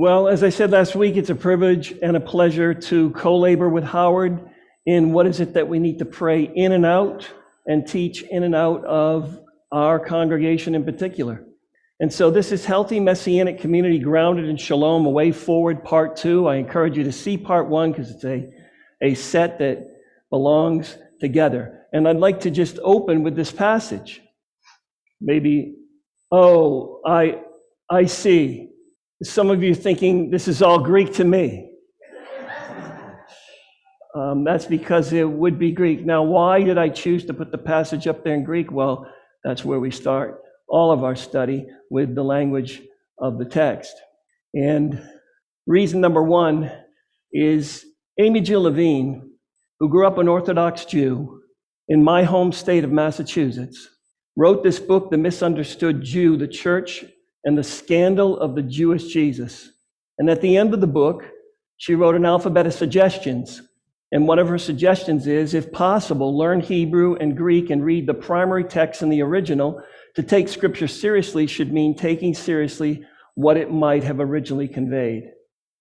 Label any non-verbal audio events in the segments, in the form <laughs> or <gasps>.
Well, as I said last week, it's a privilege and a pleasure to co labor with Howard in what is it that we need to pray in and out and teach in and out of our congregation in particular. And so this is Healthy Messianic Community Grounded in Shalom, A Way Forward, Part Two. I encourage you to see Part One because it's a, a set that belongs together. And I'd like to just open with this passage. Maybe, oh, I, I see. Some of you thinking this is all Greek to me. Um, that's because it would be Greek. Now, why did I choose to put the passage up there in Greek? Well, that's where we start all of our study with the language of the text. And reason number one is Amy Jill Levine, who grew up an Orthodox Jew in my home state of Massachusetts, wrote this book, The Misunderstood Jew, the Church, and the Scandal of the Jewish Jesus. And at the end of the book, she wrote an alphabet of suggestions. And one of her suggestions is, if possible, learn Hebrew and Greek and read the primary text in the original to take scripture seriously should mean taking seriously what it might have originally conveyed.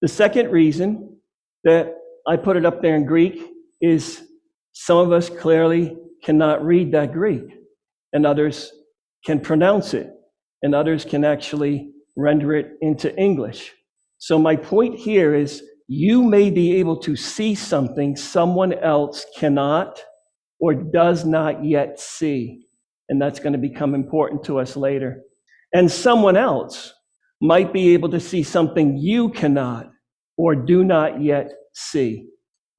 The second reason that I put it up there in Greek is some of us clearly cannot read that Greek, and others can pronounce it, and others can actually render it into English. So, my point here is you may be able to see something someone else cannot or does not yet see and that's going to become important to us later. And someone else might be able to see something you cannot or do not yet see.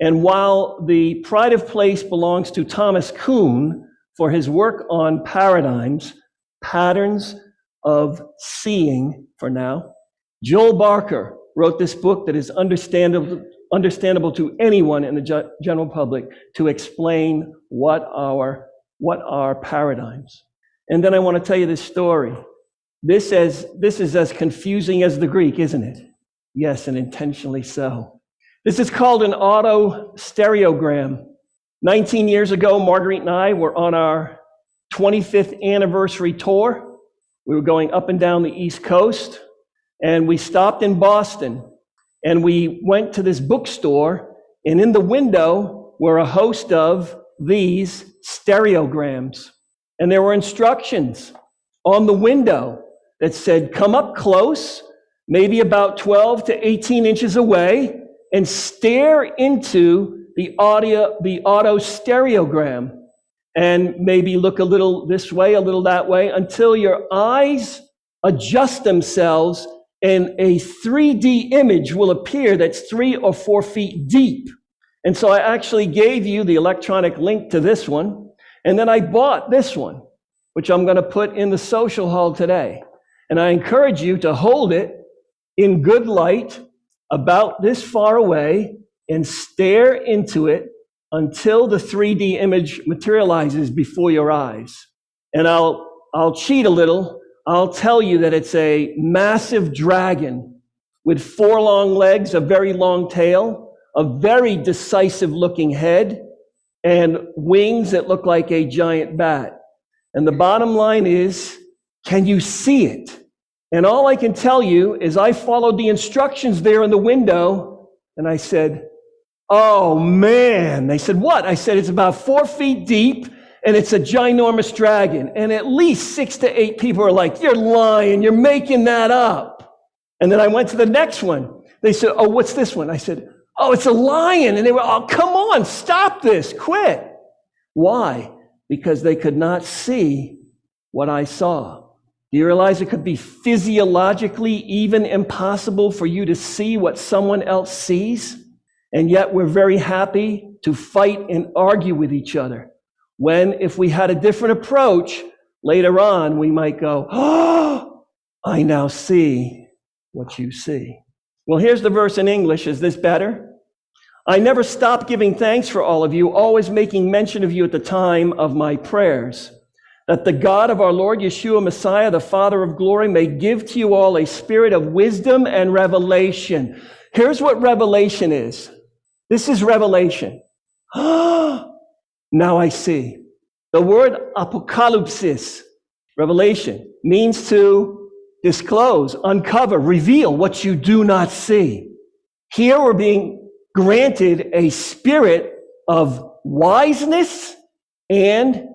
And while the pride of place belongs to Thomas Kuhn for his work on paradigms, patterns of seeing for now, Joel Barker wrote this book that is understandable, understandable to anyone in the general public to explain what our what are paradigms? And then I want to tell you this story. This, as, this is as confusing as the Greek, isn't it? Yes, and intentionally so. This is called an auto stereogram. 19 years ago, Marguerite and I were on our 25th anniversary tour. We were going up and down the East Coast, and we stopped in Boston. And we went to this bookstore, and in the window were a host of these stereograms. And there were instructions on the window that said, come up close, maybe about 12 to 18 inches away, and stare into the audio, the auto stereogram. And maybe look a little this way, a little that way, until your eyes adjust themselves and a 3D image will appear that's three or four feet deep. And so I actually gave you the electronic link to this one. And then I bought this one, which I'm going to put in the social hall today. And I encourage you to hold it in good light about this far away and stare into it until the 3D image materializes before your eyes. And I'll, I'll cheat a little. I'll tell you that it's a massive dragon with four long legs, a very long tail, a very decisive looking head, and wings that look like a giant bat. And the bottom line is, can you see it? And all I can tell you is I followed the instructions there in the window and I said, Oh man. They said, What? I said, It's about four feet deep and it's a ginormous dragon. And at least six to eight people are like, You're lying. You're making that up. And then I went to the next one. They said, Oh, what's this one? I said, Oh, it's a lion. And they were, oh, come on, stop this, quit. Why? Because they could not see what I saw. Do you realize it could be physiologically even impossible for you to see what someone else sees? And yet we're very happy to fight and argue with each other. When, if we had a different approach, later on, we might go, Oh, I now see what you see. Well, here's the verse in English. Is this better? I never stop giving thanks for all of you, always making mention of you at the time of my prayers. That the God of our Lord Yeshua Messiah, the Father of glory, may give to you all a spirit of wisdom and revelation. Here's what revelation is. This is revelation. <gasps> now I see. The word apocalypsis, revelation, means to disclose, uncover, reveal what you do not see. Here we're being granted a spirit of wiseness and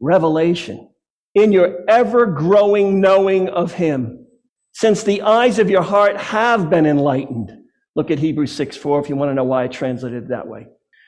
revelation in your ever growing knowing of Him, since the eyes of your heart have been enlightened. Look at Hebrews 6 4 if you want to know why I translated it that way.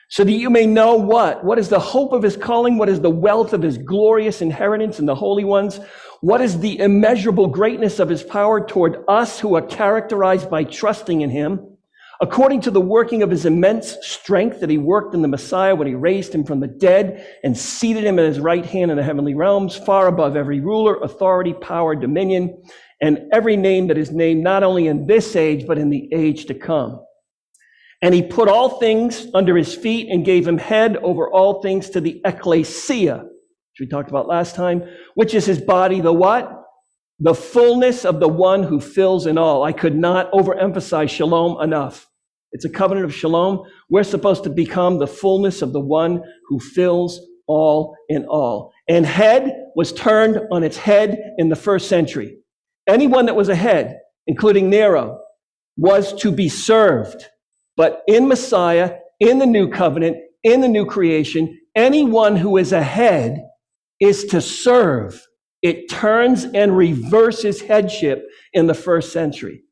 So that you may know what? What is the hope of his calling? What is the wealth of his glorious inheritance in the holy ones? What is the immeasurable greatness of his power toward us who are characterized by trusting in him? according to the working of his immense strength that he worked in the Messiah when he raised him from the dead and seated him at his right hand in the heavenly realms, far above every ruler, authority, power, dominion, and every name that is named not only in this age, but in the age to come. And he put all things under his feet and gave him head over all things to the ecclesia, which we talked about last time, which is his body, the what? the fullness of the one who fills in all. I could not overemphasize shalom enough. It's a covenant of shalom. We're supposed to become the fullness of the one who fills all in all. And head was turned on its head in the first century. Anyone that was a head, including Nero, was to be served. But in Messiah, in the new covenant, in the new creation, anyone who is a head is to serve. It turns and reverses headship in the first century.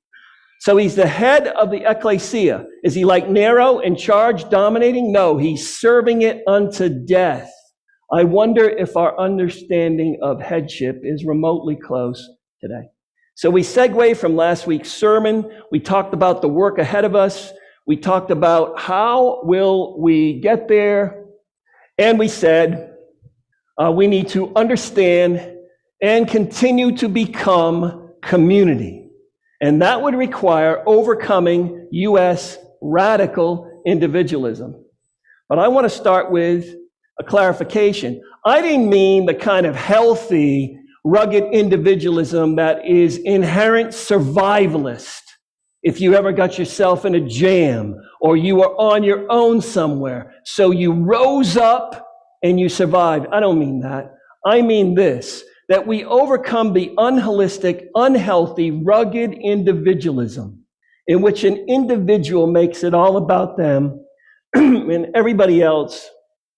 So he's the head of the ecclesia. Is he like Nero in charge, dominating? No, he's serving it unto death. I wonder if our understanding of headship is remotely close today. So we segue from last week's sermon. We talked about the work ahead of us. We talked about how will we get there. And we said uh, we need to understand and continue to become community. And that would require overcoming U.S. radical individualism. But I want to start with a clarification. I didn't mean the kind of healthy, rugged individualism that is inherent survivalist. If you ever got yourself in a jam or you were on your own somewhere, so you rose up and you survived. I don't mean that. I mean this that we overcome the unholistic, unhealthy, rugged individualism in which an individual makes it all about them <clears throat> and everybody else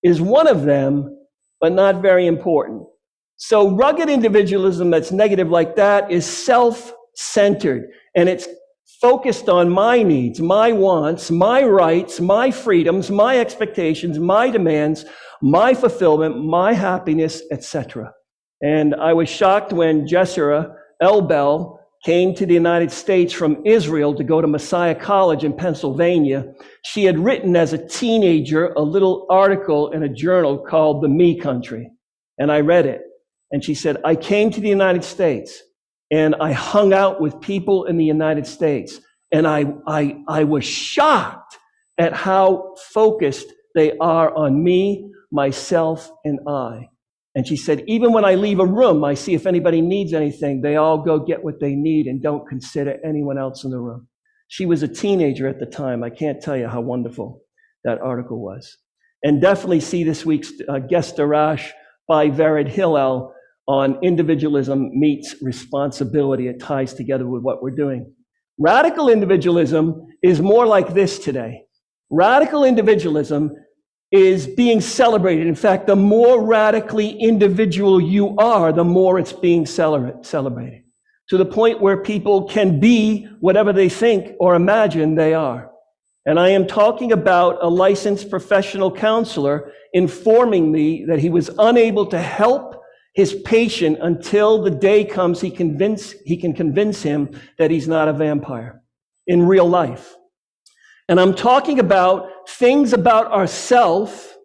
is one of them, but not very important. So rugged individualism that's negative like that is self-centered and it's focused on my needs, my wants, my rights, my freedoms, my expectations, my demands, my fulfillment, my happiness, etc. And I was shocked when Jessera Elbel came to the United States from Israel to go to Messiah College in Pennsylvania. She had written as a teenager a little article in a journal called The Me Country. And I read it. And she said, I came to the United States and I hung out with people in the United States. And I, I, I was shocked at how focused they are on me, myself, and I. And she said, even when I leave a room, I see if anybody needs anything, they all go get what they need and don't consider anyone else in the room. She was a teenager at the time. I can't tell you how wonderful that article was. And definitely see this week's uh, guest darash by Vered Hillel on individualism meets responsibility. It ties together with what we're doing. Radical individualism is more like this today. Radical individualism is being celebrated. In fact, the more radically individual you are, the more it's being celebrated to the point where people can be whatever they think or imagine they are. And I am talking about a licensed professional counselor informing me that he was unable to help his patient until the day comes he convince, he can convince him that he's not a vampire in real life. And I'm talking about things about ourself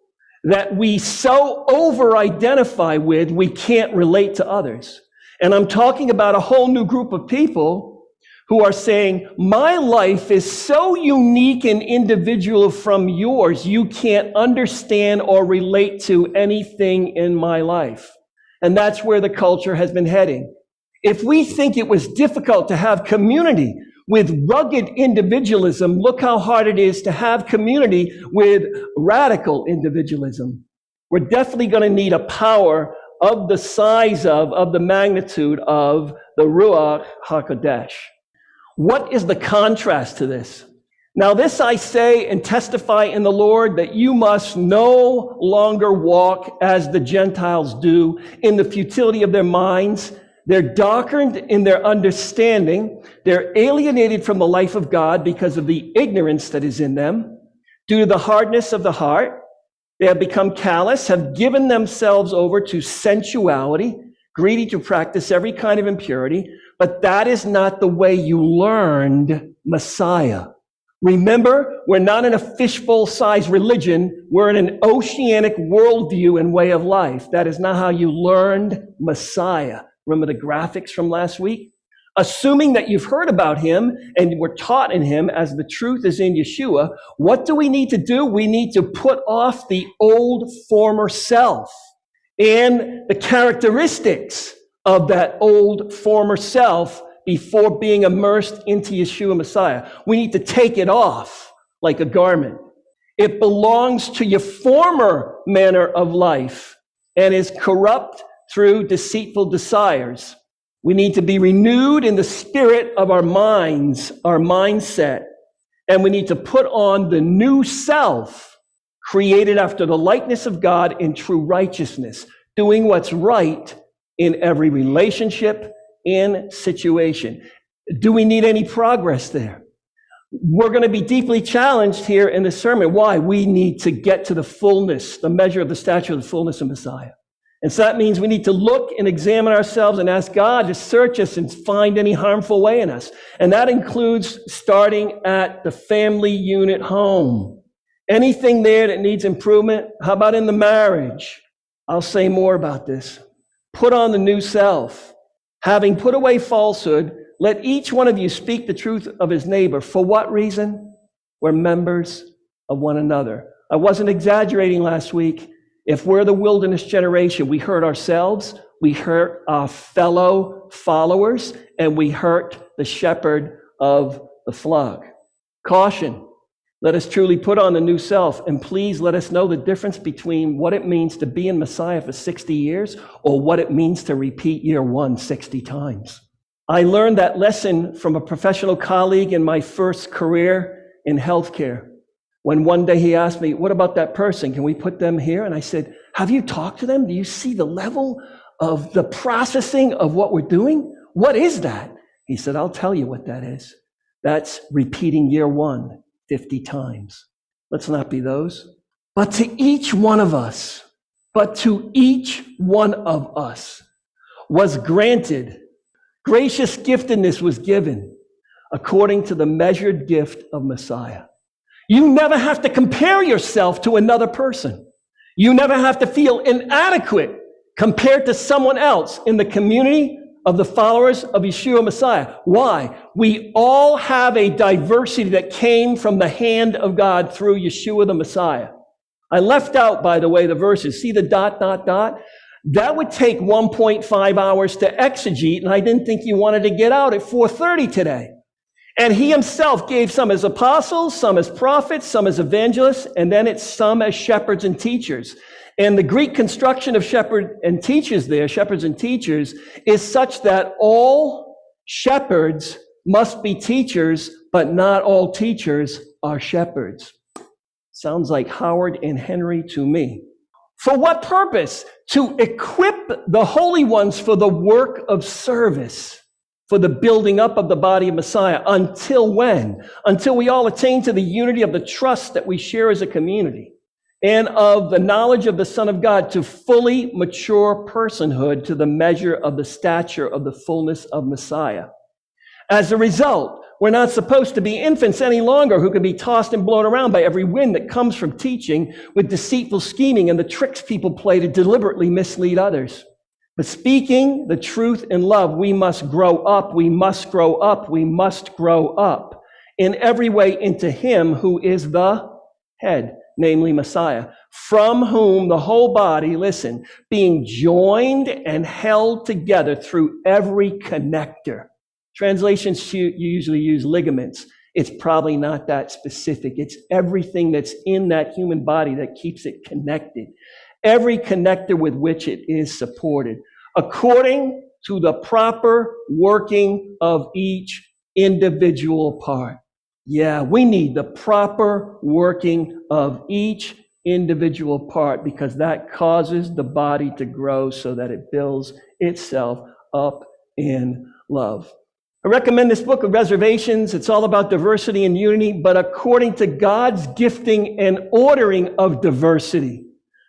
that we so over identify with, we can't relate to others. And I'm talking about a whole new group of people who are saying, my life is so unique and individual from yours, you can't understand or relate to anything in my life. And that's where the culture has been heading. If we think it was difficult to have community, with rugged individualism, look how hard it is to have community with radical individualism. We're definitely going to need a power of the size of, of the magnitude of the Ruach HaKodesh. What is the contrast to this? Now, this I say and testify in the Lord that you must no longer walk as the Gentiles do in the futility of their minds. They're darkened in their understanding. They're alienated from the life of God because of the ignorance that is in them. Due to the hardness of the heart, they have become callous, have given themselves over to sensuality, greedy to practice every kind of impurity. But that is not the way you learned Messiah. Remember, we're not in a fishbowl sized religion. We're in an oceanic worldview and way of life. That is not how you learned Messiah. Remember the graphics from last week? Assuming that you've heard about him and were taught in him as the truth is in Yeshua, what do we need to do? We need to put off the old former self and the characteristics of that old former self before being immersed into Yeshua Messiah. We need to take it off like a garment. It belongs to your former manner of life and is corrupt through deceitful desires. We need to be renewed in the spirit of our minds, our mindset, and we need to put on the new self created after the likeness of God in true righteousness, doing what's right in every relationship in situation. Do we need any progress there? We're going to be deeply challenged here in the sermon. Why? We need to get to the fullness, the measure of the stature of the fullness of Messiah. And so that means we need to look and examine ourselves and ask God to search us and find any harmful way in us. And that includes starting at the family unit home. Anything there that needs improvement? How about in the marriage? I'll say more about this. Put on the new self. Having put away falsehood, let each one of you speak the truth of his neighbor. For what reason? We're members of one another. I wasn't exaggerating last week. If we're the wilderness generation, we hurt ourselves, we hurt our fellow followers, and we hurt the shepherd of the flock. Caution. Let us truly put on the new self, and please let us know the difference between what it means to be in Messiah for 60 years or what it means to repeat year one 60 times. I learned that lesson from a professional colleague in my first career in healthcare. When one day he asked me, What about that person? Can we put them here? And I said, Have you talked to them? Do you see the level of the processing of what we're doing? What is that? He said, I'll tell you what that is. That's repeating year one 50 times. Let's not be those. But to each one of us, but to each one of us was granted, gracious giftedness was given according to the measured gift of Messiah. You never have to compare yourself to another person. You never have to feel inadequate compared to someone else in the community of the followers of Yeshua Messiah. Why? We all have a diversity that came from the hand of God through Yeshua the Messiah. I left out, by the way, the verses. See the dot, dot, dot? That would take 1.5 hours to exegete, and I didn't think you wanted to get out at 4.30 today. And he himself gave some as apostles, some as prophets, some as evangelists, and then it's some as shepherds and teachers. And the Greek construction of shepherd and teachers there, shepherds and teachers, is such that all shepherds must be teachers, but not all teachers are shepherds. Sounds like Howard and Henry to me. For what purpose? To equip the holy ones for the work of service, for the building up of the body of Messiah. Until when? Until we all attain to the unity of the trust that we share as a community and of the knowledge of the Son of God to fully mature personhood to the measure of the stature of the fullness of Messiah. As a result, we're not supposed to be infants any longer who can be tossed and blown around by every wind that comes from teaching with deceitful scheming and the tricks people play to deliberately mislead others. But speaking the truth in love, we must grow up, we must grow up, we must grow up in every way into Him who is the head namely Messiah, from whom the whole body, listen, being joined and held together through every connector. Translations usually use ligaments. It's probably not that specific. It's everything that's in that human body that keeps it connected. every connector with which it is supported, according to the proper working of each individual part. Yeah, we need the proper working of each individual part because that causes the body to grow so that it builds itself up in love. I recommend this book of reservations. It's all about diversity and unity, but according to God's gifting and ordering of diversity,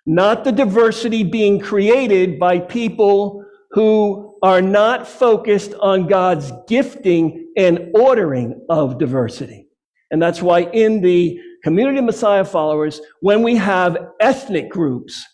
not the diversity being created by people who are not focused on God's gifting and ordering of diversity. And that's why in the community of Messiah followers, when we have ethnic groups,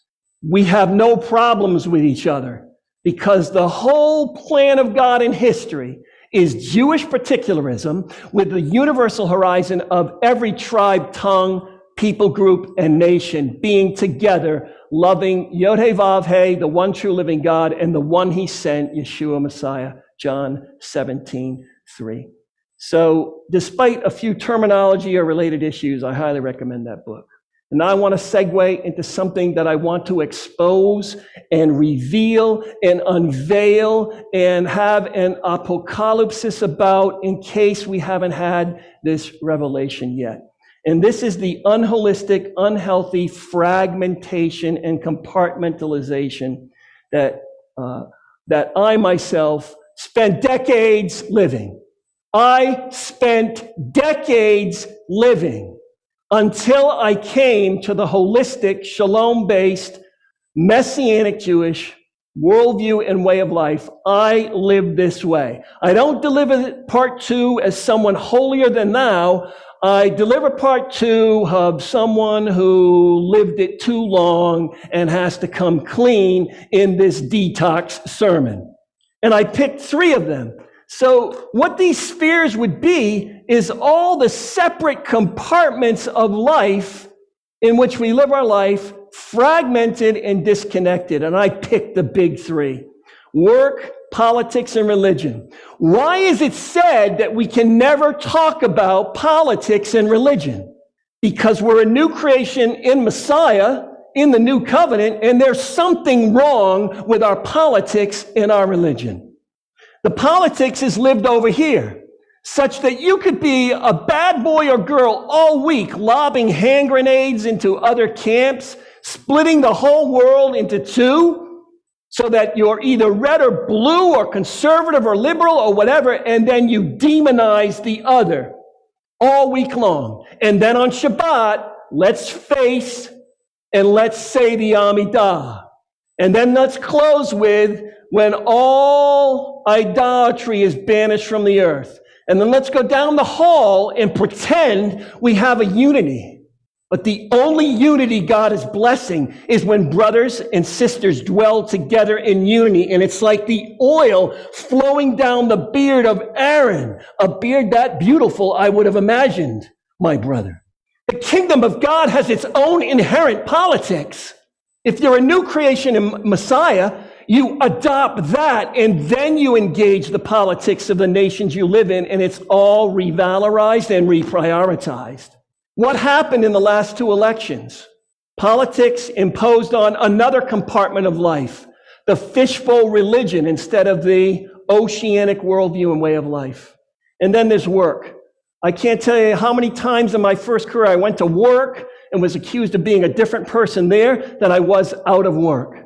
we have no problems with each other because the whole plan of God in history is Jewish particularism with the universal horizon of every tribe, tongue, people group, and nation being together, loving Yod Vav He, the one true living God, and the one he sent, Yeshua Messiah, John 17, 3. So despite a few terminology or related issues, I highly recommend that book. And I want to segue into something that I want to expose and reveal and unveil and have an apocalypse about in case we haven't had this revelation yet. And this is the unholistic, unhealthy fragmentation and compartmentalization that, uh, that I myself spent decades living. I spent decades living until I came to the holistic, shalom based, messianic Jewish worldview and way of life. I live this way. I don't deliver part two as someone holier than thou. I deliver part two of someone who lived it too long and has to come clean in this detox sermon. And I picked three of them. So what these spheres would be is all the separate compartments of life in which we live our life, fragmented and disconnected. And I picked the big three. Work, politics, and religion. Why is it said that we can never talk about politics and religion? Because we're a new creation in Messiah, in the new covenant, and there's something wrong with our politics and our religion. The politics is lived over here, such that you could be a bad boy or girl all week lobbing hand grenades into other camps, splitting the whole world into two, so that you're either red or blue or conservative or liberal or whatever, and then you demonize the other all week long. And then on Shabbat, let's face and let's say the Amidah. And then let's close with when all idolatry is banished from the earth. And then let's go down the hall and pretend we have a unity. But the only unity God is blessing is when brothers and sisters dwell together in unity. And it's like the oil flowing down the beard of Aaron, a beard that beautiful I would have imagined, my brother. The kingdom of God has its own inherent politics. If you're a new creation in Messiah, you adopt that and then you engage the politics of the nations you live in, and it's all revalorized and reprioritized. What happened in the last two elections? Politics imposed on another compartment of life, the fishbowl religion instead of the oceanic worldview and way of life. And then there's work. I can't tell you how many times in my first career I went to work and was accused of being a different person there than I was out of work.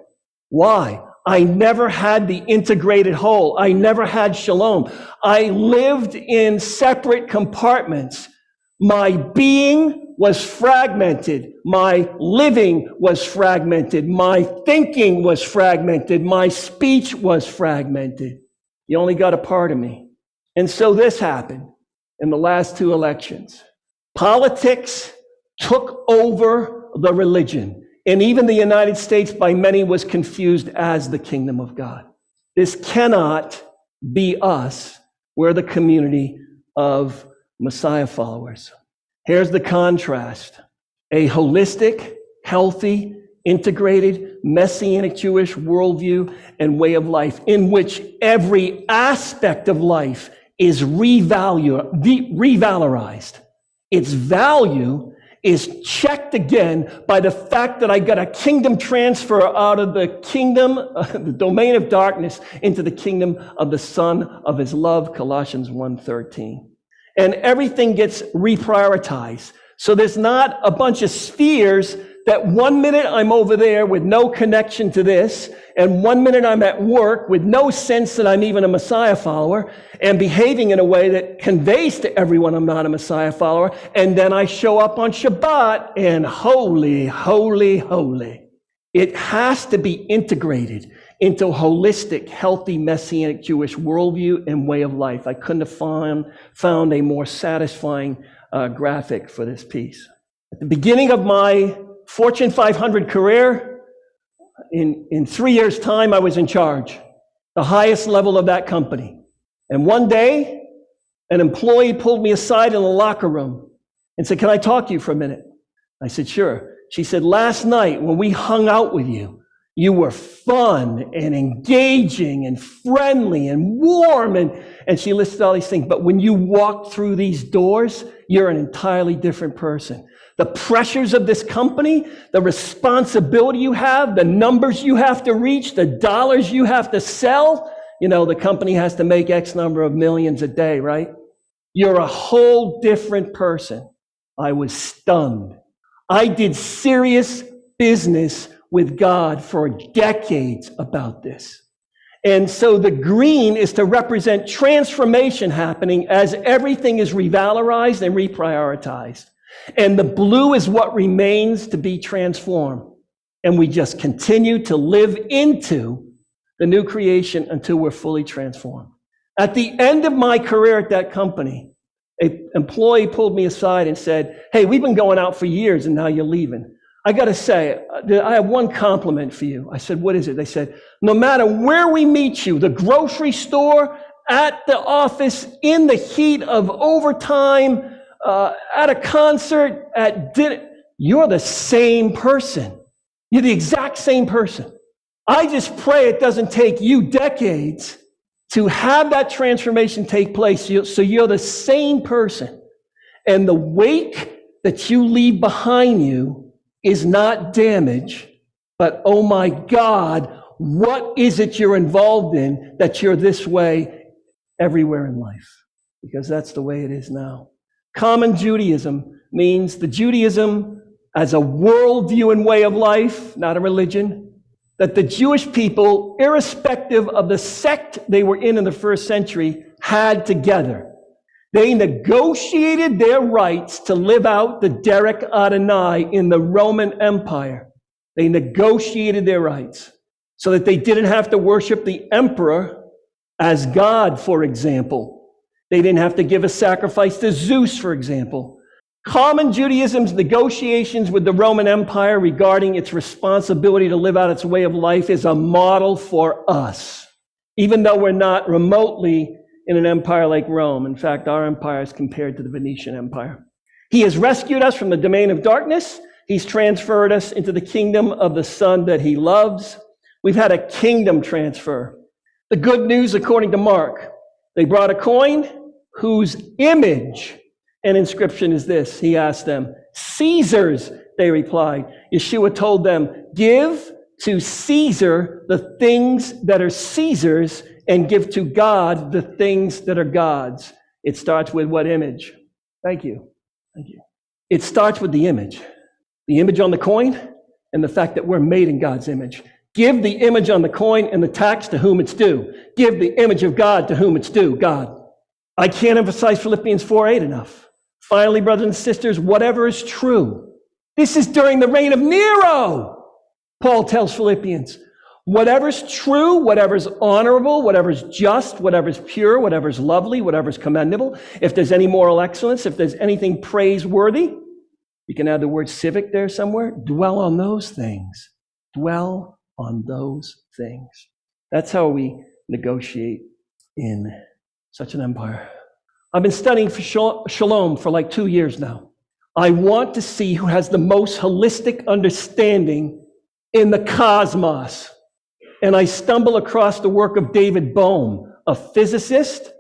Why? I never had the integrated whole. I never had shalom. I lived in separate compartments. My being was fragmented. My living was fragmented. My thinking was fragmented. My speech was fragmented. You only got a part of me. And so this happened in the last two elections. Politics took over the religion. And even the United States, by many, was confused as the kingdom of God. This cannot be us. We're the community of Messiah followers. Here's the contrast a holistic, healthy, integrated, messianic Jewish worldview and way of life in which every aspect of life is revalue, revalorized. Its value is checked again by the fact that I got a kingdom transfer out of the kingdom, <laughs> the domain of darkness, into the kingdom of the Son of His love, Colossians 1.13. And everything gets reprioritized. So there's not a bunch of spheres that one minute I'm over there with no connection to this, and one minute I'm at work with no sense that I'm even a Messiah follower, and behaving in a way that conveys to everyone I'm not a Messiah follower, and then I show up on Shabbat and holy, holy, holy. It has to be integrated into a holistic, healthy, messianic Jewish worldview and way of life. I couldn't have found, found a more satisfying uh, graphic for this piece. At the beginning of my Fortune 500 career, in, in three years' time, I was in charge, the highest level of that company. And one day, an employee pulled me aside in the locker room and said, Can I talk to you for a minute? I said, Sure. She said, Last night when we hung out with you, you were fun and engaging and friendly and warm. And, and she listed all these things. But when you walk through these doors, you're an entirely different person. The pressures of this company, the responsibility you have, the numbers you have to reach, the dollars you have to sell. You know, the company has to make X number of millions a day, right? You're a whole different person. I was stunned. I did serious business with God for decades about this. And so the green is to represent transformation happening as everything is revalorized and reprioritized. And the blue is what remains to be transformed. And we just continue to live into the new creation until we're fully transformed. At the end of my career at that company, an employee pulled me aside and said, Hey, we've been going out for years and now you're leaving. I got to say, uh, I have one compliment for you. I said, What is it? They said, No matter where we meet you, the grocery store, at the office, in the heat of overtime, uh, at a concert, at dinner, you're the same person. You're the exact same person. I just pray it doesn't take you decades to have that transformation take place so you're the same person. And the wake that you leave behind you is not damage, but oh my God, what is it you're involved in that you're this way everywhere in life? Because that's the way it is now. Common Judaism means the Judaism as a worldview and way of life, not a religion, that the Jewish people, irrespective of the sect they were in in the first century, had together. They negotiated their rights to live out the Derek Adonai in the Roman Empire. They negotiated their rights so that they didn't have to worship the emperor as God, for example. They didn't have to give a sacrifice to Zeus, for example. Common Judaism's negotiations with the Roman Empire regarding its responsibility to live out its way of life is a model for us, even though we're not remotely in an empire like Rome. In fact, our empire is compared to the Venetian Empire. He has rescued us from the domain of darkness. He's transferred us into the kingdom of the Son that he loves. We've had a kingdom transfer. The good news, according to Mark, they brought a coin whose image and inscription is this. He asked them, Caesar's, they replied. Yeshua told them, Give to Caesar the things that are Caesar's and give to God the things that are God's. It starts with what image? Thank you. Thank you. It starts with the image. The image on the coin and the fact that we're made in God's image. Give the image on the coin and the tax to whom it's due. Give the image of God to whom it's due, God. I can't emphasize Philippians 4 8 enough. Finally, brothers and sisters, whatever is true. This is during the reign of Nero. Paul tells Philippians, Whatever's true, whatever's honorable, whatever's just, whatever's pure, whatever's lovely, whatever's commendable, if there's any moral excellence, if there's anything praiseworthy, you can add the word civic there somewhere. Dwell on those things. Dwell on those things. That's how we negotiate in such an empire. I've been studying for shalom for like two years now. I want to see who has the most holistic understanding in the cosmos and I stumble across the work of David Bohm, a physicist,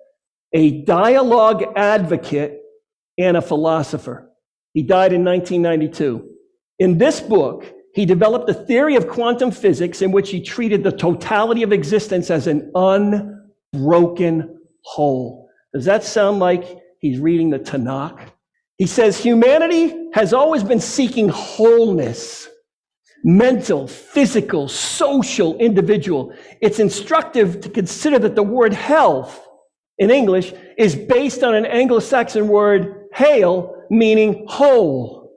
a dialogue advocate, and a philosopher. He died in 1992. In this book, he developed a theory of quantum physics in which he treated the totality of existence as an unbroken whole. Does that sound like he's reading the Tanakh? He says humanity has always been seeking wholeness mental, physical, social, individual. It's instructive to consider that the word health in English is based on an Anglo Saxon word, hale, meaning whole.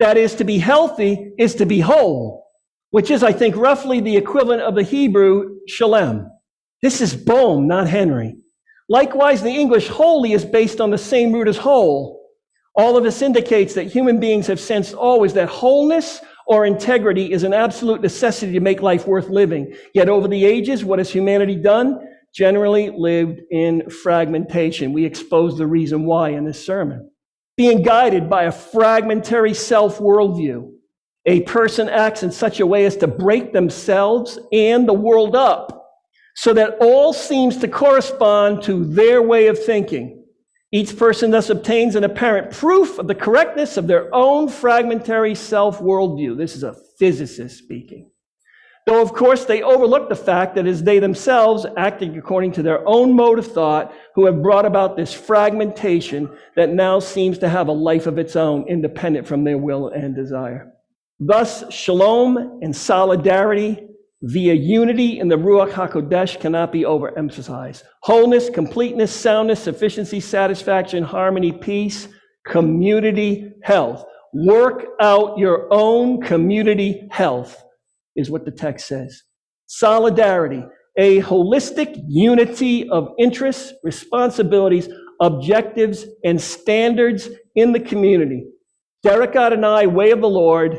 That is, to be healthy is to be whole, which is, I think, roughly the equivalent of the Hebrew shalem. This is Bohm, not Henry. Likewise, the English holy is based on the same root as whole. All of this indicates that human beings have sensed always that wholeness or integrity is an absolute necessity to make life worth living. Yet over the ages, what has humanity done? Generally lived in fragmentation. We expose the reason why in this sermon being guided by a fragmentary self worldview. A person acts in such a way as to break themselves and the world up so that all seems to correspond to their way of thinking. Each person thus obtains an apparent proof of the correctness of their own fragmentary self worldview. This is a physicist speaking. Though, of course, they overlook the fact that it is they themselves, acting according to their own mode of thought, who have brought about this fragmentation that now seems to have a life of its own, independent from their will and desire. Thus, shalom and solidarity via unity in the Ruach HaKodesh cannot be overemphasized. Wholeness, completeness, soundness, sufficiency, satisfaction, harmony, peace, community, health. Work out your own community health is what the text says. Solidarity, a holistic unity of interests, responsibilities, objectives, and standards in the community. Derek Adonai, way of the Lord.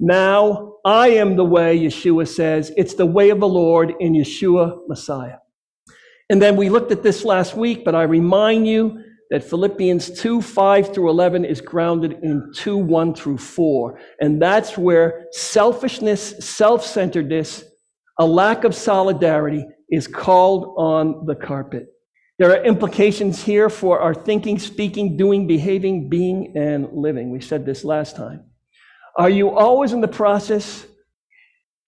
Now I am the way, Yeshua says. It's the way of the Lord in Yeshua Messiah. And then we looked at this last week, but I remind you that Philippians 2, 5 through 11 is grounded in 2, 1 through 4. And that's where selfishness, self-centeredness, a lack of solidarity is called on the carpet. There are implications here for our thinking, speaking, doing, behaving, being, and living. We said this last time. Are you always in the process?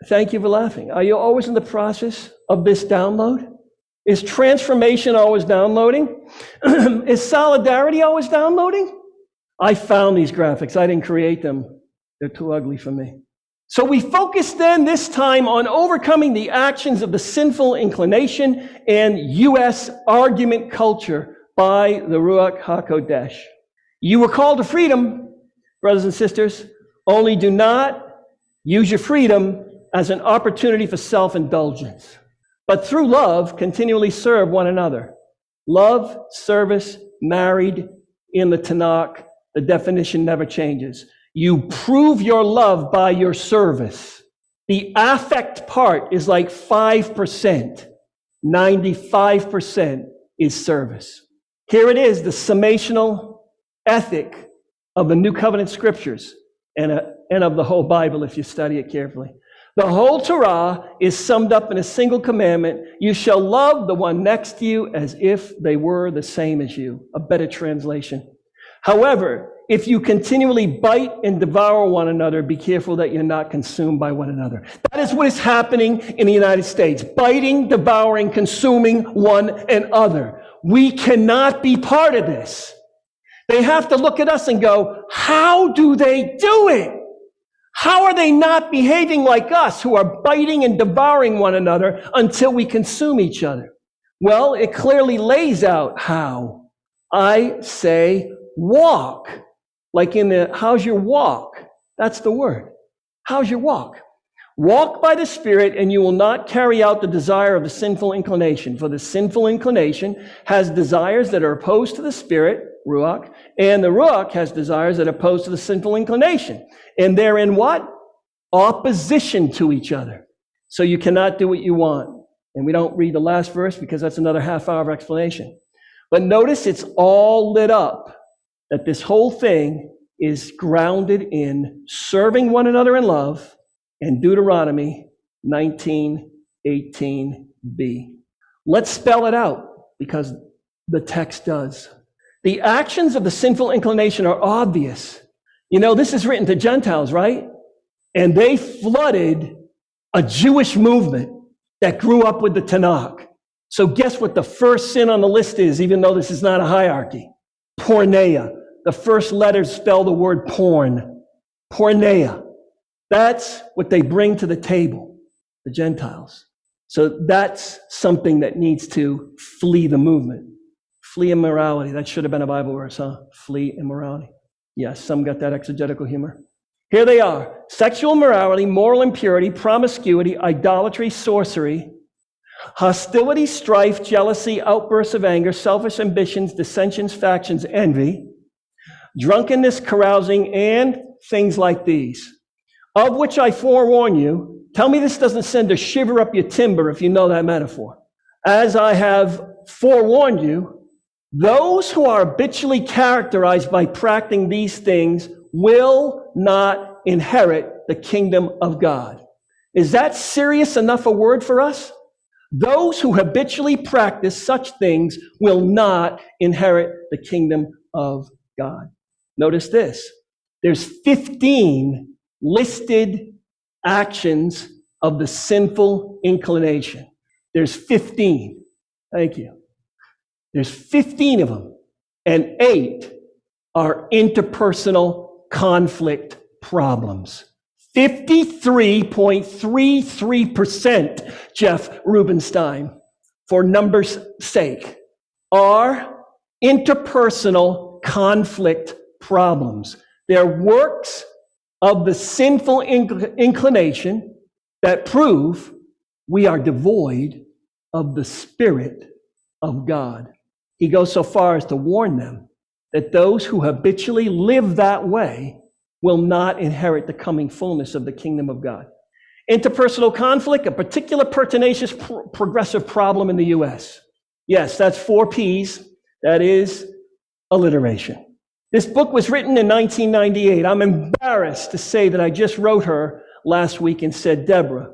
Thank you for laughing. Are you always in the process of this download? Is transformation always downloading? <clears throat> Is solidarity always downloading? I found these graphics. I didn't create them. They're too ugly for me. So we focus then this time on overcoming the actions of the sinful inclination and U.S. argument culture by the Ruach HaKodesh. You were called to freedom, brothers and sisters, only do not use your freedom as an opportunity for self-indulgence but through love, continually serve one another. Love, service, married in the Tanakh, the definition never changes. You prove your love by your service. The affect part is like 5%. 95% is service. Here it is, the summational ethic of the New Covenant scriptures and, a, and of the whole Bible if you study it carefully. The whole Torah is summed up in a single commandment. You shall love the one next to you as if they were the same as you. A better translation. However, if you continually bite and devour one another, be careful that you're not consumed by one another. That is what is happening in the United States. Biting, devouring, consuming one another. We cannot be part of this. They have to look at us and go, how do they do it? How are they not behaving like us who are biting and devouring one another until we consume each other? Well, it clearly lays out how. I say walk. Like in the, how's your walk? That's the word. How's your walk? Walk by the Spirit, and you will not carry out the desire of the sinful inclination. For the sinful inclination has desires that are opposed to the Spirit, Ruach, and the Ruach has desires that oppose to the sinful inclination. And they're in what? Opposition to each other. So you cannot do what you want. And we don't read the last verse because that's another half hour of explanation. But notice it's all lit up that this whole thing is grounded in serving one another in love and Deuteronomy 19:18b. Let's spell it out because the text does. The actions of the sinful inclination are obvious. You know, this is written to Gentiles, right? And they flooded a Jewish movement that grew up with the Tanakh. So guess what the first sin on the list is, even though this is not a hierarchy? Porneia. The first letters spell the word porn. Porneia. That's what they bring to the table, the Gentiles. So that's something that needs to flee the movement. Flee immorality. That should have been a Bible verse, huh? Flee immorality. Yes, some got that exegetical humor. Here they are sexual morality, moral impurity, promiscuity, idolatry, sorcery, hostility, strife, jealousy, outbursts of anger, selfish ambitions, dissensions, factions, envy, drunkenness, carousing, and things like these, of which I forewarn you. Tell me this doesn't send a shiver up your timber if you know that metaphor. As I have forewarned you, those who are habitually characterized by practicing these things will not inherit the kingdom of God. Is that serious enough a word for us? Those who habitually practice such things will not inherit the kingdom of God. Notice this. There's 15 listed actions of the sinful inclination. There's 15. Thank you. There's 15 of them, and eight are interpersonal conflict problems. 53.33%, Jeff Rubenstein, for numbers' sake, are interpersonal conflict problems. They're works of the sinful inclination that prove we are devoid of the Spirit of God. He goes so far as to warn them that those who habitually live that way will not inherit the coming fullness of the kingdom of God. Interpersonal conflict, a particular pertinacious pro- progressive problem in the US. Yes, that's four P's. That is alliteration. This book was written in 1998. I'm embarrassed to say that I just wrote her last week and said, Deborah,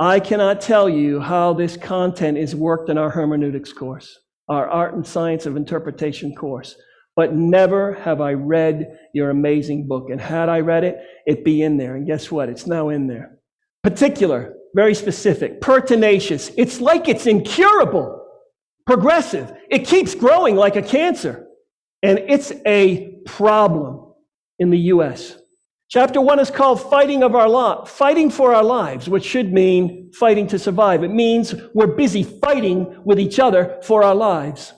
I cannot tell you how this content is worked in our hermeneutics course, our art and science of interpretation course but never have I read your amazing book. And had I read it, it'd be in there. And guess what? It's now in there. Particular, very specific, pertinacious. It's like it's incurable, progressive. It keeps growing like a cancer. And it's a problem in the U.S. Chapter one is called Fighting of Our Lot, Fighting for Our Lives, which should mean fighting to survive. It means we're busy fighting with each other for our lives.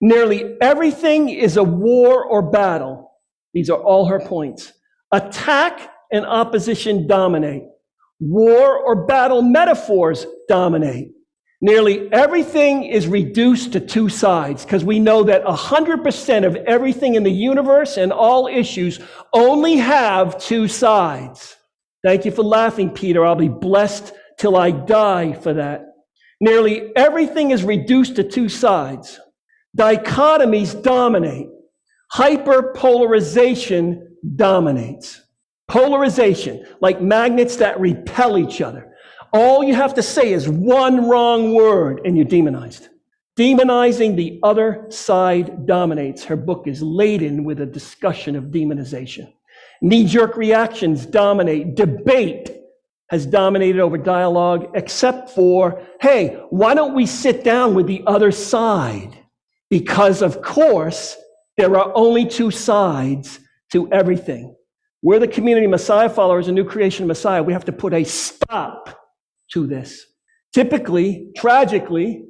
Nearly everything is a war or battle. These are all her points. Attack and opposition dominate. War or battle metaphors dominate. Nearly everything is reduced to two sides because we know that 100% of everything in the universe and all issues only have two sides. Thank you for laughing, Peter. I'll be blessed till I die for that. Nearly everything is reduced to two sides. Dichotomies dominate. Hyperpolarization dominates. Polarization, like magnets that repel each other. All you have to say is one wrong word and you're demonized. Demonizing the other side dominates. Her book is laden with a discussion of demonization. Knee jerk reactions dominate. Debate has dominated over dialogue, except for, hey, why don't we sit down with the other side? Because, of course, there are only two sides to everything. We're the community Messiah followers, a new creation Messiah. We have to put a stop to this. Typically, tragically,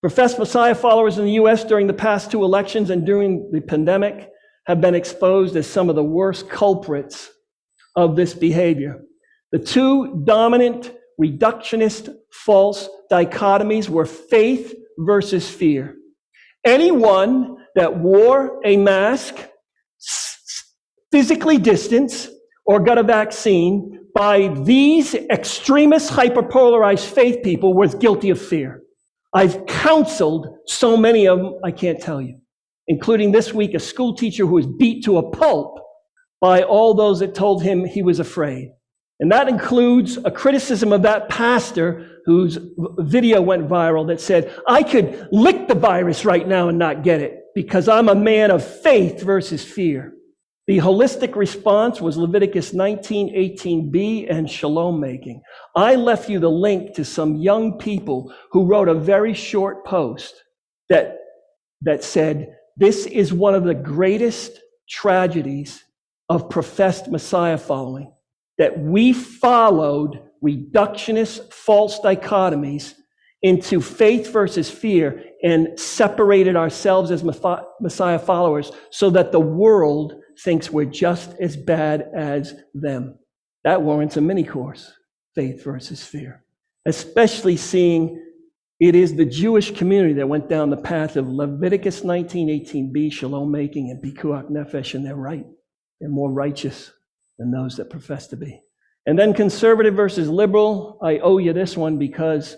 professed Messiah followers in the U.S. during the past two elections and during the pandemic have been exposed as some of the worst culprits of this behavior. The two dominant reductionist false dichotomies were faith versus fear. Anyone that wore a mask, physically distanced, or got a vaccine by these extremist, hyperpolarized faith people was guilty of fear. I've counseled so many of them, I can't tell you, including this week a school teacher who was beat to a pulp by all those that told him he was afraid. And that includes a criticism of that pastor whose video went viral that said, I could lick the virus right now and not get it because I'm a man of faith versus fear. The holistic response was Leviticus 19, 18b, and shalom making. I left you the link to some young people who wrote a very short post that, that said, This is one of the greatest tragedies of professed Messiah following, that we followed reductionist false dichotomies into faith versus fear and separated ourselves as Messiah followers so that the world thinks we're just as bad as them. That warrants a mini course faith versus fear, especially seeing it is the Jewish community that went down the path of Leviticus 19, 18b, shalom making, and pikuach nefesh, and they're right. They're more righteous than those that profess to be. And then conservative versus liberal. I owe you this one because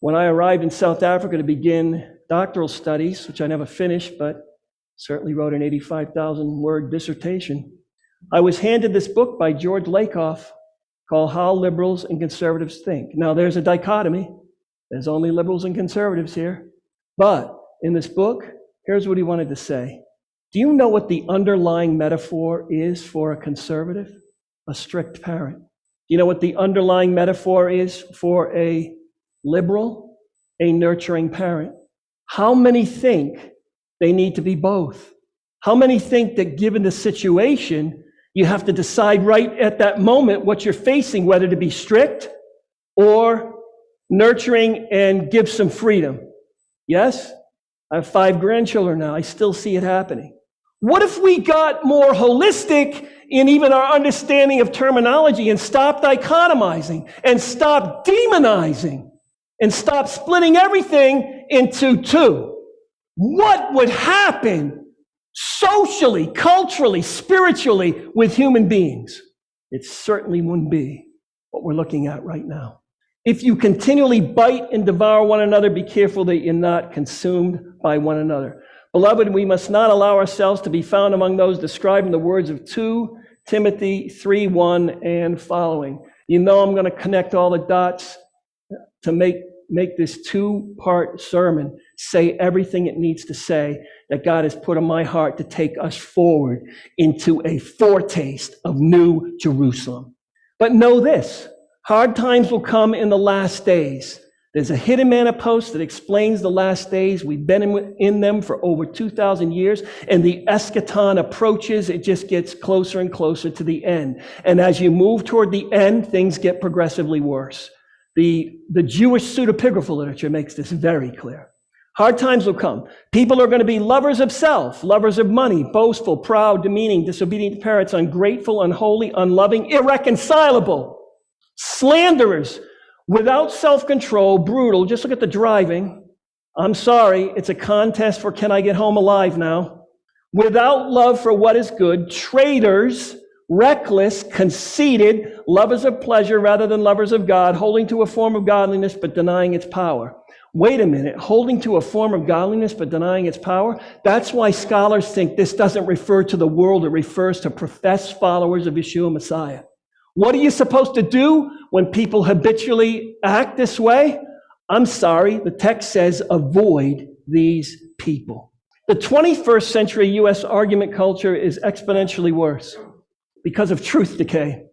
when I arrived in South Africa to begin doctoral studies, which I never finished, but certainly wrote an 85,000 word dissertation, I was handed this book by George Lakoff called How Liberals and Conservatives Think. Now, there's a dichotomy. There's only liberals and conservatives here. But in this book, here's what he wanted to say. Do you know what the underlying metaphor is for a conservative? A strict parent. Do you know what the underlying metaphor is for a liberal? A nurturing parent. How many think they need to be both? How many think that given the situation, you have to decide right at that moment what you're facing, whether to be strict or nurturing and give some freedom. Yes? I have five grandchildren now. I still see it happening. What if we got more holistic in even our understanding of terminology and stop dichotomizing and stop demonizing and stop splitting everything into two? What would happen socially, culturally, spiritually with human beings. It certainly wouldn't be what we're looking at right now. If you continually bite and devour one another, be careful that you're not consumed by one another. Beloved, we must not allow ourselves to be found among those described in the words of 2 Timothy 3 1 and following. You know, I'm going to connect all the dots to make, make this two part sermon say everything it needs to say that God has put on my heart to take us forward into a foretaste of new Jerusalem. But know this hard times will come in the last days. There's a hidden manna post that explains the last days. We've been in, in them for over 2,000 years, and the eschaton approaches. It just gets closer and closer to the end. And as you move toward the end, things get progressively worse. The, the Jewish pseudepigraphal literature makes this very clear. Hard times will come. People are going to be lovers of self, lovers of money, boastful, proud, demeaning, disobedient to parents, ungrateful, unholy, unloving, irreconcilable, slanderers, without self control, brutal. Just look at the driving. I'm sorry, it's a contest for can I get home alive now? Without love for what is good, traitors, reckless, conceited, lovers of pleasure rather than lovers of God, holding to a form of godliness but denying its power. Wait a minute, holding to a form of godliness but denying its power? That's why scholars think this doesn't refer to the world, it refers to professed followers of Yeshua Messiah. What are you supposed to do when people habitually act this way? I'm sorry, the text says avoid these people. The 21st century US argument culture is exponentially worse because of truth decay.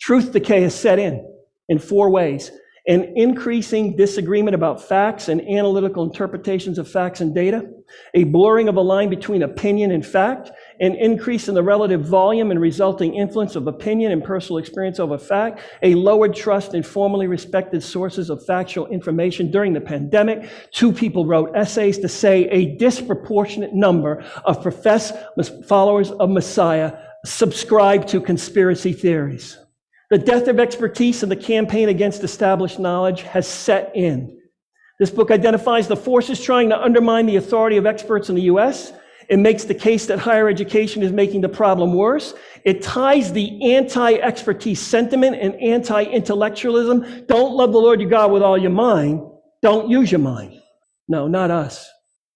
Truth decay has set in in four ways an increasing disagreement about facts and analytical interpretations of facts and data, a blurring of a line between opinion and fact, an increase in the relative volume and resulting influence of opinion and personal experience over fact, a lowered trust in formally respected sources of factual information during the pandemic. Two people wrote essays to say a disproportionate number of professed followers of Messiah subscribe to conspiracy theories. The death of expertise and the campaign against established knowledge has set in. This book identifies the forces trying to undermine the authority of experts in the U.S. It makes the case that higher education is making the problem worse. It ties the anti-expertise sentiment and anti-intellectualism. Don't love the Lord your God with all your mind. Don't use your mind. No, not us.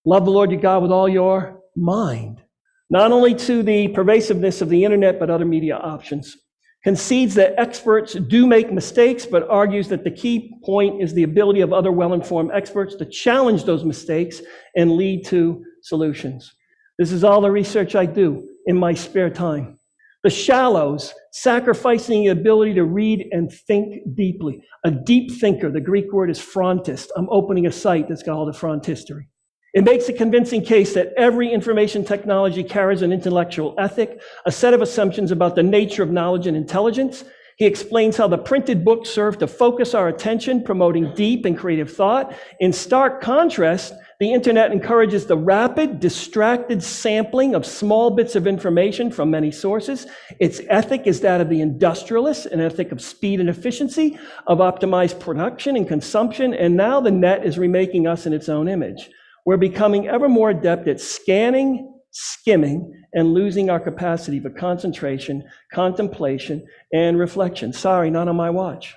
Love the Lord your God with all your mind. Not only to the pervasiveness of the internet, but other media options concedes that experts do make mistakes, but argues that the key point is the ability of other well informed experts to challenge those mistakes and lead to solutions. This is all the research I do in my spare time. The shallows, sacrificing the ability to read and think deeply. A deep thinker, the Greek word is phrontist. I'm opening a site that's called a phrontistery. It makes a convincing case that every information technology carries an intellectual ethic, a set of assumptions about the nature of knowledge and intelligence. He explains how the printed books serve to focus our attention, promoting deep and creative thought. In stark contrast, the internet encourages the rapid, distracted sampling of small bits of information from many sources. Its ethic is that of the industrialist, an ethic of speed and efficiency, of optimized production and consumption, and now the net is remaking us in its own image. We're becoming ever more adept at scanning, skimming, and losing our capacity for concentration, contemplation, and reflection. Sorry, not on my watch.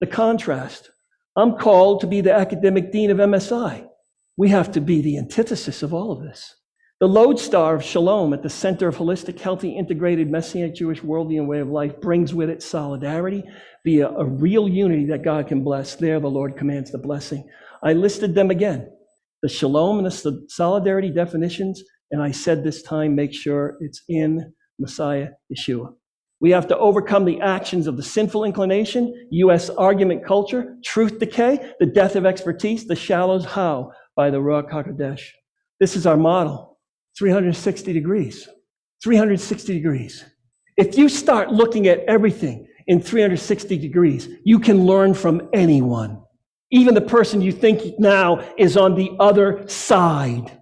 The contrast. I'm called to be the academic dean of MSI. We have to be the antithesis of all of this. The lodestar of shalom at the center of holistic, healthy, integrated Messianic Jewish worldview and way of life brings with it solidarity via a real unity that God can bless. There, the Lord commands the blessing. I listed them again the shalom and the solidarity definitions, and I said this time make sure it's in Messiah Yeshua. We have to overcome the actions of the sinful inclination, U.S. argument culture, truth decay, the death of expertise, the shallows. How? by the Ruach HaKodesh. This is our model 360 degrees. 360 degrees. If you start looking at everything in 360 degrees, you can learn from anyone. Even the person you think now is on the other side.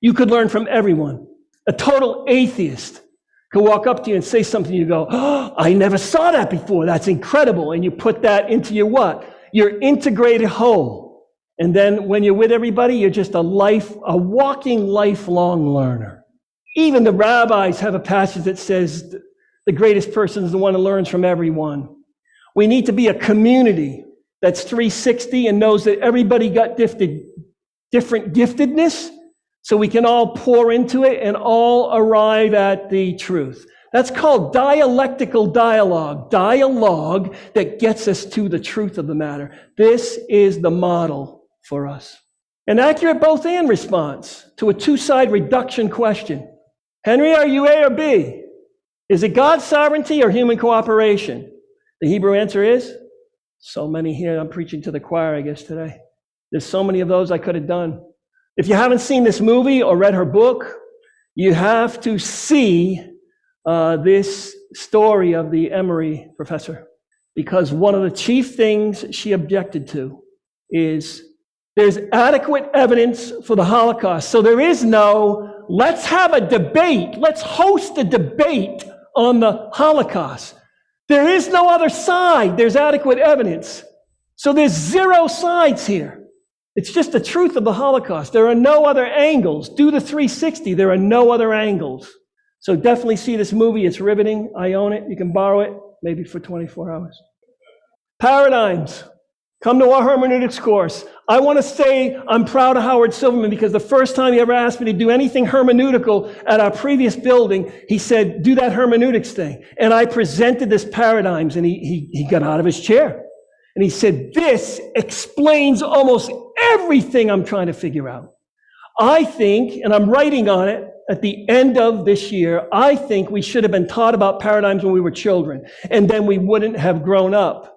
You could learn from everyone. A total atheist could walk up to you and say something, you go, oh, I never saw that before. That's incredible. And you put that into your what? Your integrated whole. And then when you're with everybody, you're just a life, a walking lifelong learner. Even the rabbis have a passage that says the greatest person is the one who learns from everyone. We need to be a community that's 360 and knows that everybody got gifted, different giftedness, so we can all pour into it and all arrive at the truth. That's called dialectical dialogue, dialogue that gets us to the truth of the matter. This is the model for us. An accurate both and response to a two side reduction question. Henry, are you A or B? Is it God's sovereignty or human cooperation? The Hebrew answer is so many here. I'm preaching to the choir, I guess, today. There's so many of those I could have done. If you haven't seen this movie or read her book, you have to see uh, this story of the Emory professor because one of the chief things she objected to is there's adequate evidence for the Holocaust. So there is no, let's have a debate. Let's host a debate on the Holocaust. There is no other side. There's adequate evidence. So there's zero sides here. It's just the truth of the Holocaust. There are no other angles. Do the 360. There are no other angles. So definitely see this movie. It's riveting. I own it. You can borrow it maybe for 24 hours. Paradigms. Come to our hermeneutics course. I want to say I'm proud of Howard Silverman because the first time he ever asked me to do anything hermeneutical at our previous building, he said, do that hermeneutics thing. And I presented this paradigms and he, he, he got out of his chair. And he said, this explains almost everything I'm trying to figure out. I think, and I'm writing on it at the end of this year, I think we should have been taught about paradigms when we were children. And then we wouldn't have grown up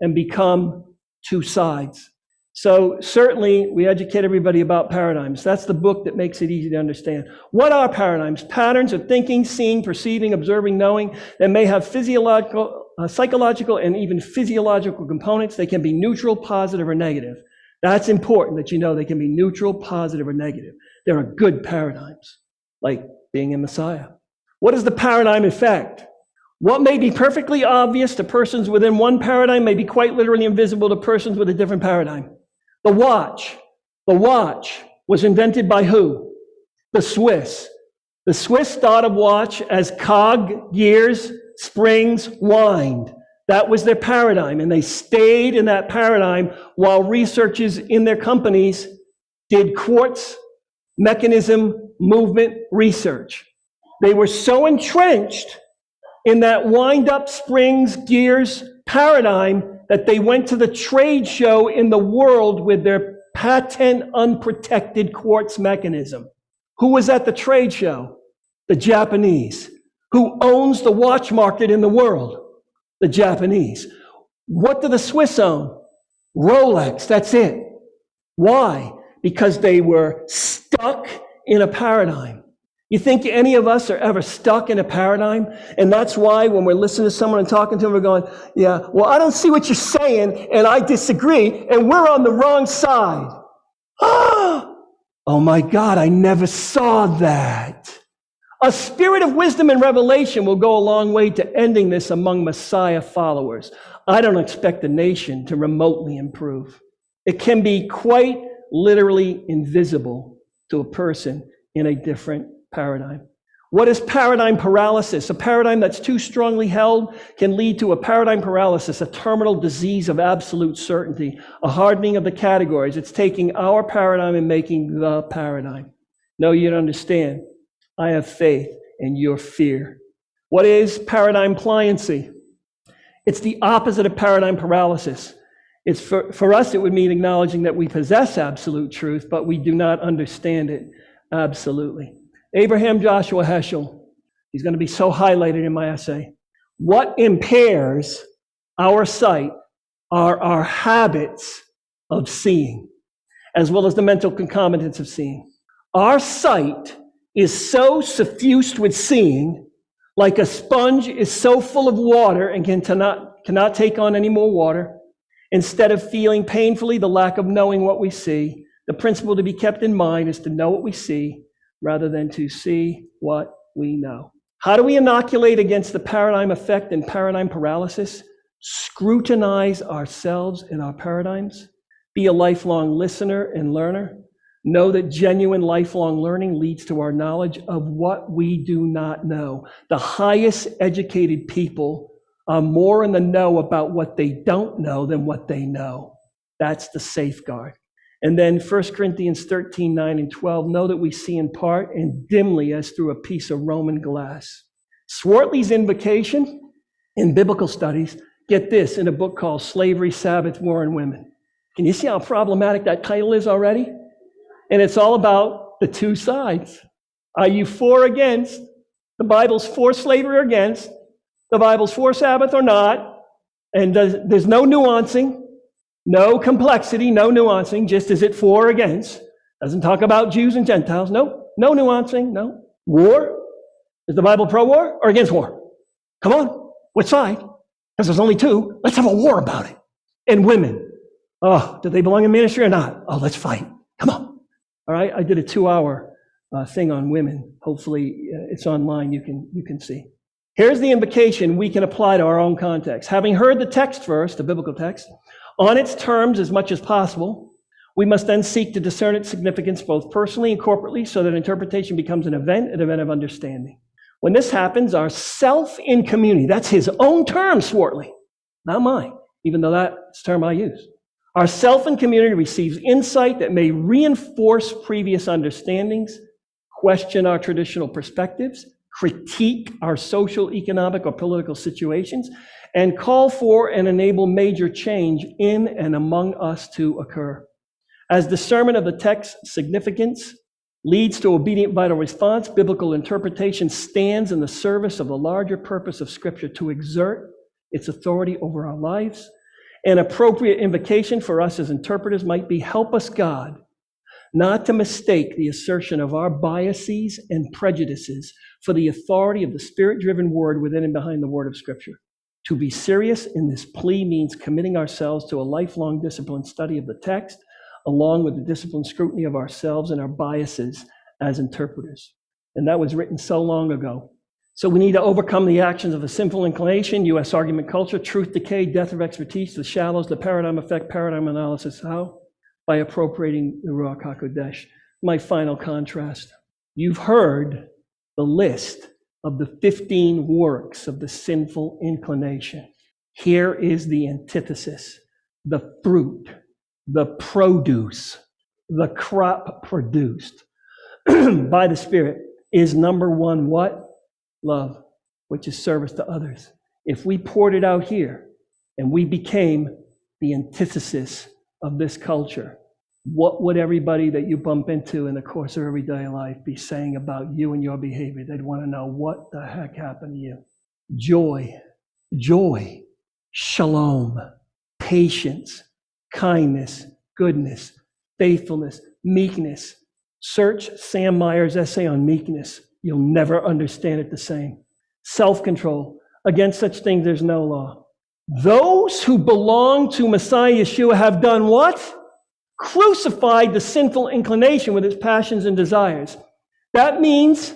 and become two sides. So certainly we educate everybody about paradigms. That's the book that makes it easy to understand. What are paradigms? Patterns of thinking, seeing, perceiving, observing, knowing that may have physiological, uh, psychological, and even physiological components. They can be neutral, positive, or negative. That's important that you know they can be neutral, positive, or negative. There are good paradigms, like being a Messiah. What is the paradigm effect? What may be perfectly obvious to persons within one paradigm may be quite literally invisible to persons with a different paradigm. The watch, the watch was invented by who? The Swiss. The Swiss thought of watch as cog, gears, springs, wind. That was their paradigm, and they stayed in that paradigm while researchers in their companies did quartz mechanism movement research. They were so entrenched in that wind up springs gears paradigm that they went to the trade show in the world with their patent unprotected quartz mechanism. Who was at the trade show? The Japanese. Who owns the watch market in the world? The Japanese. What do the Swiss own? Rolex, that's it. Why? Because they were stuck in a paradigm. You think any of us are ever stuck in a paradigm? And that's why when we're listening to someone and talking to them, we're going, yeah, well, I don't see what you're saying, and I disagree, and we're on the wrong side. <gasps> oh my God, I never saw that. A spirit of wisdom and revelation will go a long way to ending this among Messiah followers. I don't expect the nation to remotely improve. It can be quite literally invisible to a person in a different paradigm. What is paradigm paralysis? A paradigm that's too strongly held can lead to a paradigm paralysis, a terminal disease of absolute certainty, a hardening of the categories. It's taking our paradigm and making the paradigm. No, you don't understand. I have faith and your fear. What is paradigm pliancy? It's the opposite of paradigm paralysis. It's for, for us, it would mean acknowledging that we possess absolute truth, but we do not understand it absolutely. Abraham Joshua Heschel, he's going to be so highlighted in my essay. What impairs our sight are our habits of seeing, as well as the mental concomitants of seeing. Our sight is so suffused with seeing, like a sponge is so full of water and can cannot, cannot take on any more water. Instead of feeling painfully the lack of knowing what we see, the principle to be kept in mind is to know what we see rather than to see what we know. How do we inoculate against the paradigm effect and paradigm paralysis? Scrutinize ourselves and our paradigms. Be a lifelong listener and learner. Know that genuine lifelong learning leads to our knowledge of what we do not know. The highest educated people are more in the know about what they don't know than what they know. That's the safeguard. And then 1 Corinthians 13, 9 and 12, know that we see in part and dimly as through a piece of Roman glass. Swartley's invocation in biblical studies, get this, in a book called Slavery, Sabbath, War, and Women. Can you see how problematic that title is already? And it's all about the two sides. Are you for or against? The Bible's for slavery or against. The Bible's for Sabbath or not. And does, there's no nuancing. No complexity, no nuancing, just is it for or against. Doesn't talk about Jews and Gentiles. No, no nuancing, no. War? Is the Bible pro war or against war? Come on, which side? Because there's only two. Let's have a war about it. And women. Oh, do they belong in ministry or not? Oh, let's fight. Come on. All right, I did a two hour uh, thing on women. Hopefully, uh, it's online. You can, you can see. Here's the invocation we can apply to our own context. Having heard the text first, the biblical text, on its terms as much as possible. We must then seek to discern its significance both personally and corporately so that interpretation becomes an event, an event of understanding. When this happens, our self in community, that's his own term, Swartley, not mine, even though that's term I use. Our self in community receives insight that may reinforce previous understandings, question our traditional perspectives, critique our social, economic, or political situations, and call for and enable major change in and among us to occur. As discernment of the text's significance leads to obedient vital response, biblical interpretation stands in the service of the larger purpose of Scripture to exert its authority over our lives. An appropriate invocation for us as interpreters might be help us, God, not to mistake the assertion of our biases and prejudices for the authority of the spirit driven word within and behind the word of Scripture. To be serious in this plea means committing ourselves to a lifelong disciplined study of the text, along with the disciplined scrutiny of ourselves and our biases as interpreters. And that was written so long ago. So we need to overcome the actions of a sinful inclination, U.S. argument culture, truth decay, death of expertise, the shallows, the paradigm effect, paradigm paralysis. How? By appropriating the Ruach HaKodesh. My final contrast. You've heard the list of the 15 works of the sinful inclination. Here is the antithesis the fruit, the produce, the crop produced <clears throat> by the Spirit is number one what? Love, which is service to others. If we poured it out here and we became the antithesis of this culture, what would everybody that you bump into in the course of everyday life be saying about you and your behavior? They'd want to know what the heck happened to you. Joy, joy, shalom, patience, kindness, goodness, faithfulness, meekness. Search Sam Meyer's essay on meekness. You'll never understand it the same. Self control. Against such things, there's no law. Those who belong to Messiah Yeshua have done what? Crucified the sinful inclination with its passions and desires. That means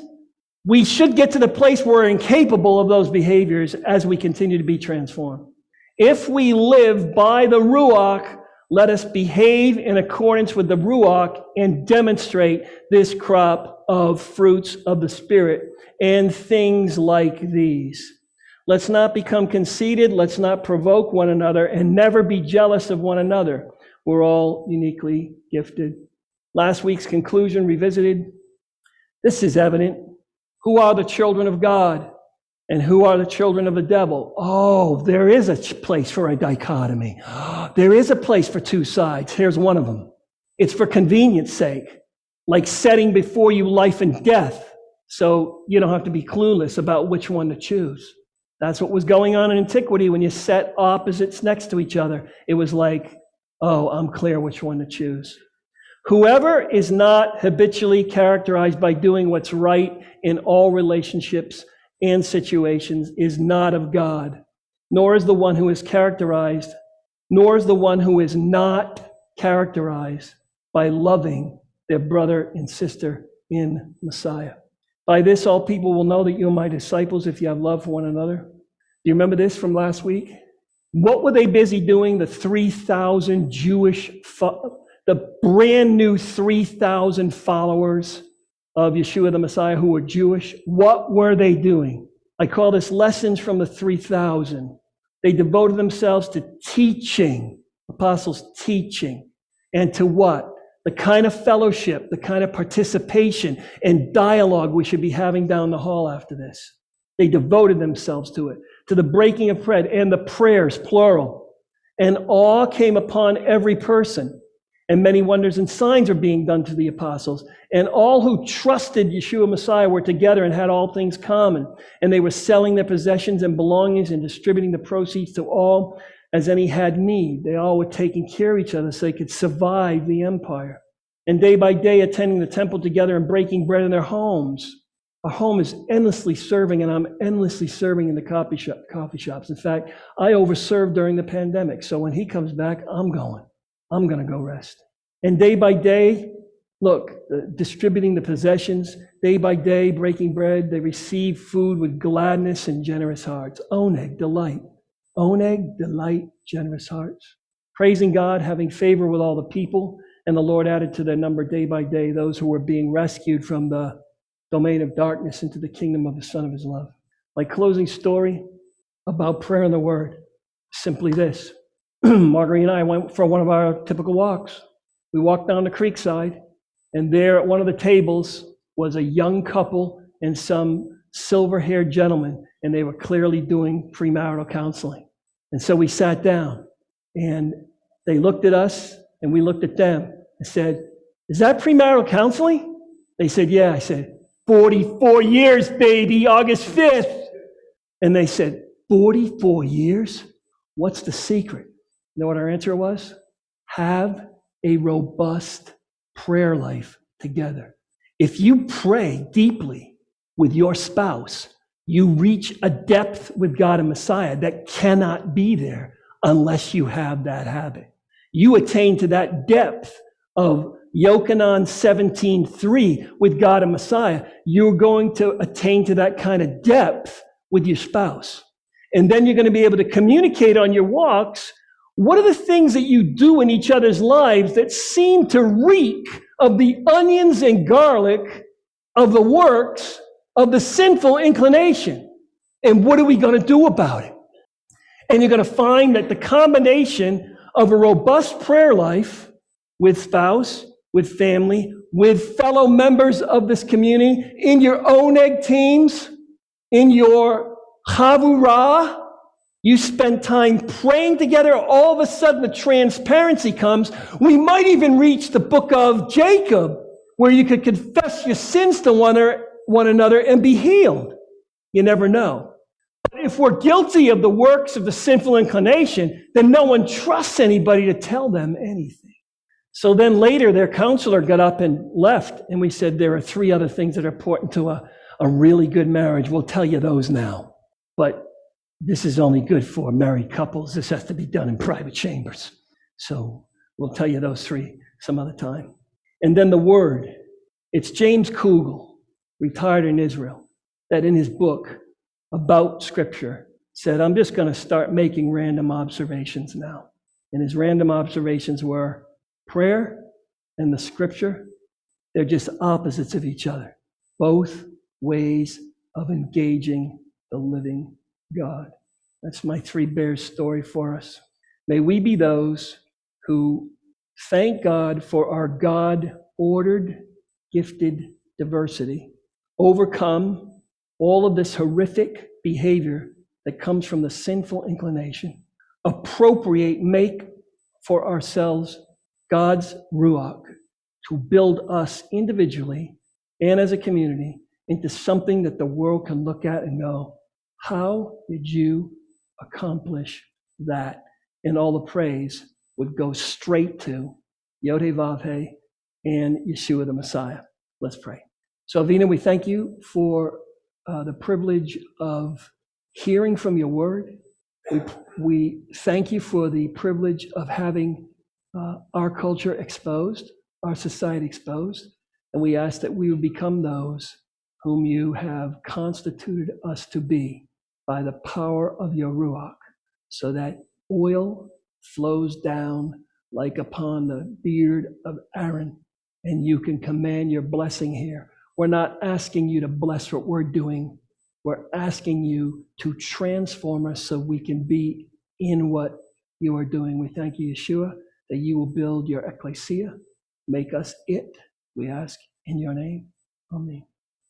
we should get to the place where we're incapable of those behaviors as we continue to be transformed. If we live by the Ruach, let us behave in accordance with the Ruach and demonstrate this crop of fruits of the Spirit and things like these. Let's not become conceited. Let's not provoke one another and never be jealous of one another. We're all uniquely gifted. Last week's conclusion revisited. This is evident. Who are the children of God and who are the children of the devil? Oh, there is a place for a dichotomy. <gasps> There is a place for two sides. Here's one of them. It's for convenience sake, like setting before you life and death. So you don't have to be clueless about which one to choose. That's what was going on in antiquity when you set opposites next to each other. It was like, oh, I'm clear which one to choose. Whoever is not habitually characterized by doing what's right in all relationships and situations is not of God, nor is the one who is characterized, nor is the one who is not characterized by loving their brother and sister in Messiah. By this, all people will know that you are my disciples if you have love for one another. Do you remember this from last week? What were they busy doing? The 3,000 Jewish, the brand new 3,000 followers of Yeshua the Messiah who were Jewish. What were they doing? I call this lessons from the 3,000. They devoted themselves to teaching, apostles teaching, and to what? The kind of fellowship, the kind of participation and dialogue we should be having down the hall after this. They devoted themselves to it, to the breaking of bread and the prayers, plural. And awe came upon every person. And many wonders and signs are being done to the apostles. And all who trusted Yeshua Messiah were together and had all things common. And they were selling their possessions and belongings and distributing the proceeds to all as any had need. They all were taking care of each other so they could survive the empire. And day by day, attending the temple together and breaking bread in their homes. Our home is endlessly serving, and I'm endlessly serving in the coffee, shop, coffee shops. In fact, I overserved during the pandemic. So when he comes back, I'm going. I'm going to go rest. And day by day, look, uh, distributing the possessions, day by day, breaking bread, they receive food with gladness and generous hearts. Oneg, delight. Oneg, delight, generous hearts. Praising God, having favor with all the people. And the Lord added to their number day by day those who were being rescued from the domain of darkness into the kingdom of the Son of His love. My closing story about prayer and the Word simply this. <clears throat> Marguerite and I went for one of our typical walks. We walked down the creekside, and there at one of the tables was a young couple and some silver haired gentleman, and they were clearly doing premarital counseling. And so we sat down and they looked at us and we looked at them and said, Is that premarital counseling? They said, Yeah. I said, 44 years, baby, August 5th. And they said, 44 years? What's the secret? You know what our answer was? Have a robust prayer life together. If you pray deeply with your spouse, you reach a depth with God and Messiah that cannot be there unless you have that habit. You attain to that depth of Yochanan 17:3 with God and Messiah. You're going to attain to that kind of depth with your spouse. And then you're going to be able to communicate on your walks. What are the things that you do in each other's lives that seem to reek of the onions and garlic of the works of the sinful inclination. And what are we going to do about it? And you're going to find that the combination of a robust prayer life with spouse, with family, with fellow members of this community, in your oneg teams, in your chavurah, You spend time praying together, all of a sudden the transparency comes. We might even reach the book of Jacob, where you could confess your sins to one, or, one another and be healed. You never know. But if we're guilty of the works of the sinful inclination, then no one trusts anybody to tell them anything. So then later, their counselor got up and left, and we said, There are three other things that are important to a, a really good marriage. We'll tell you those now. But this is only good for married couples. This has to be done in private chambers. So we'll tell you those three some other time. And then the word. It's James Kugel, retired in Israel, that in his book about scripture said, I'm just going to start making random observations now. And his random observations were prayer and the scripture, they're just opposites of each other, both ways of engaging the living God. That's my three bears story for us. May we be those who thank God for our God ordered, gifted diversity, overcome all of this horrific behavior that comes from the sinful inclination, appropriate, make for ourselves God's Ruach to build us individually and as a community into something that the world can look at and go, how did you accomplish that? And all the praise would go straight to Yod-Heh-Vav-Heh and Yeshua the Messiah. Let's pray. So, Avinu, we thank you for uh, the privilege of hearing from your word. We, we thank you for the privilege of having uh, our culture exposed, our society exposed. And we ask that we would become those whom you have constituted us to be by the power of your Ruach, so that oil flows down like upon the beard of Aaron, and you can command your blessing here. We're not asking you to bless what we're doing. We're asking you to transform us so we can be in what you are doing. We thank you, Yeshua, that you will build your ecclesia, make us it. We ask in your name. Amen.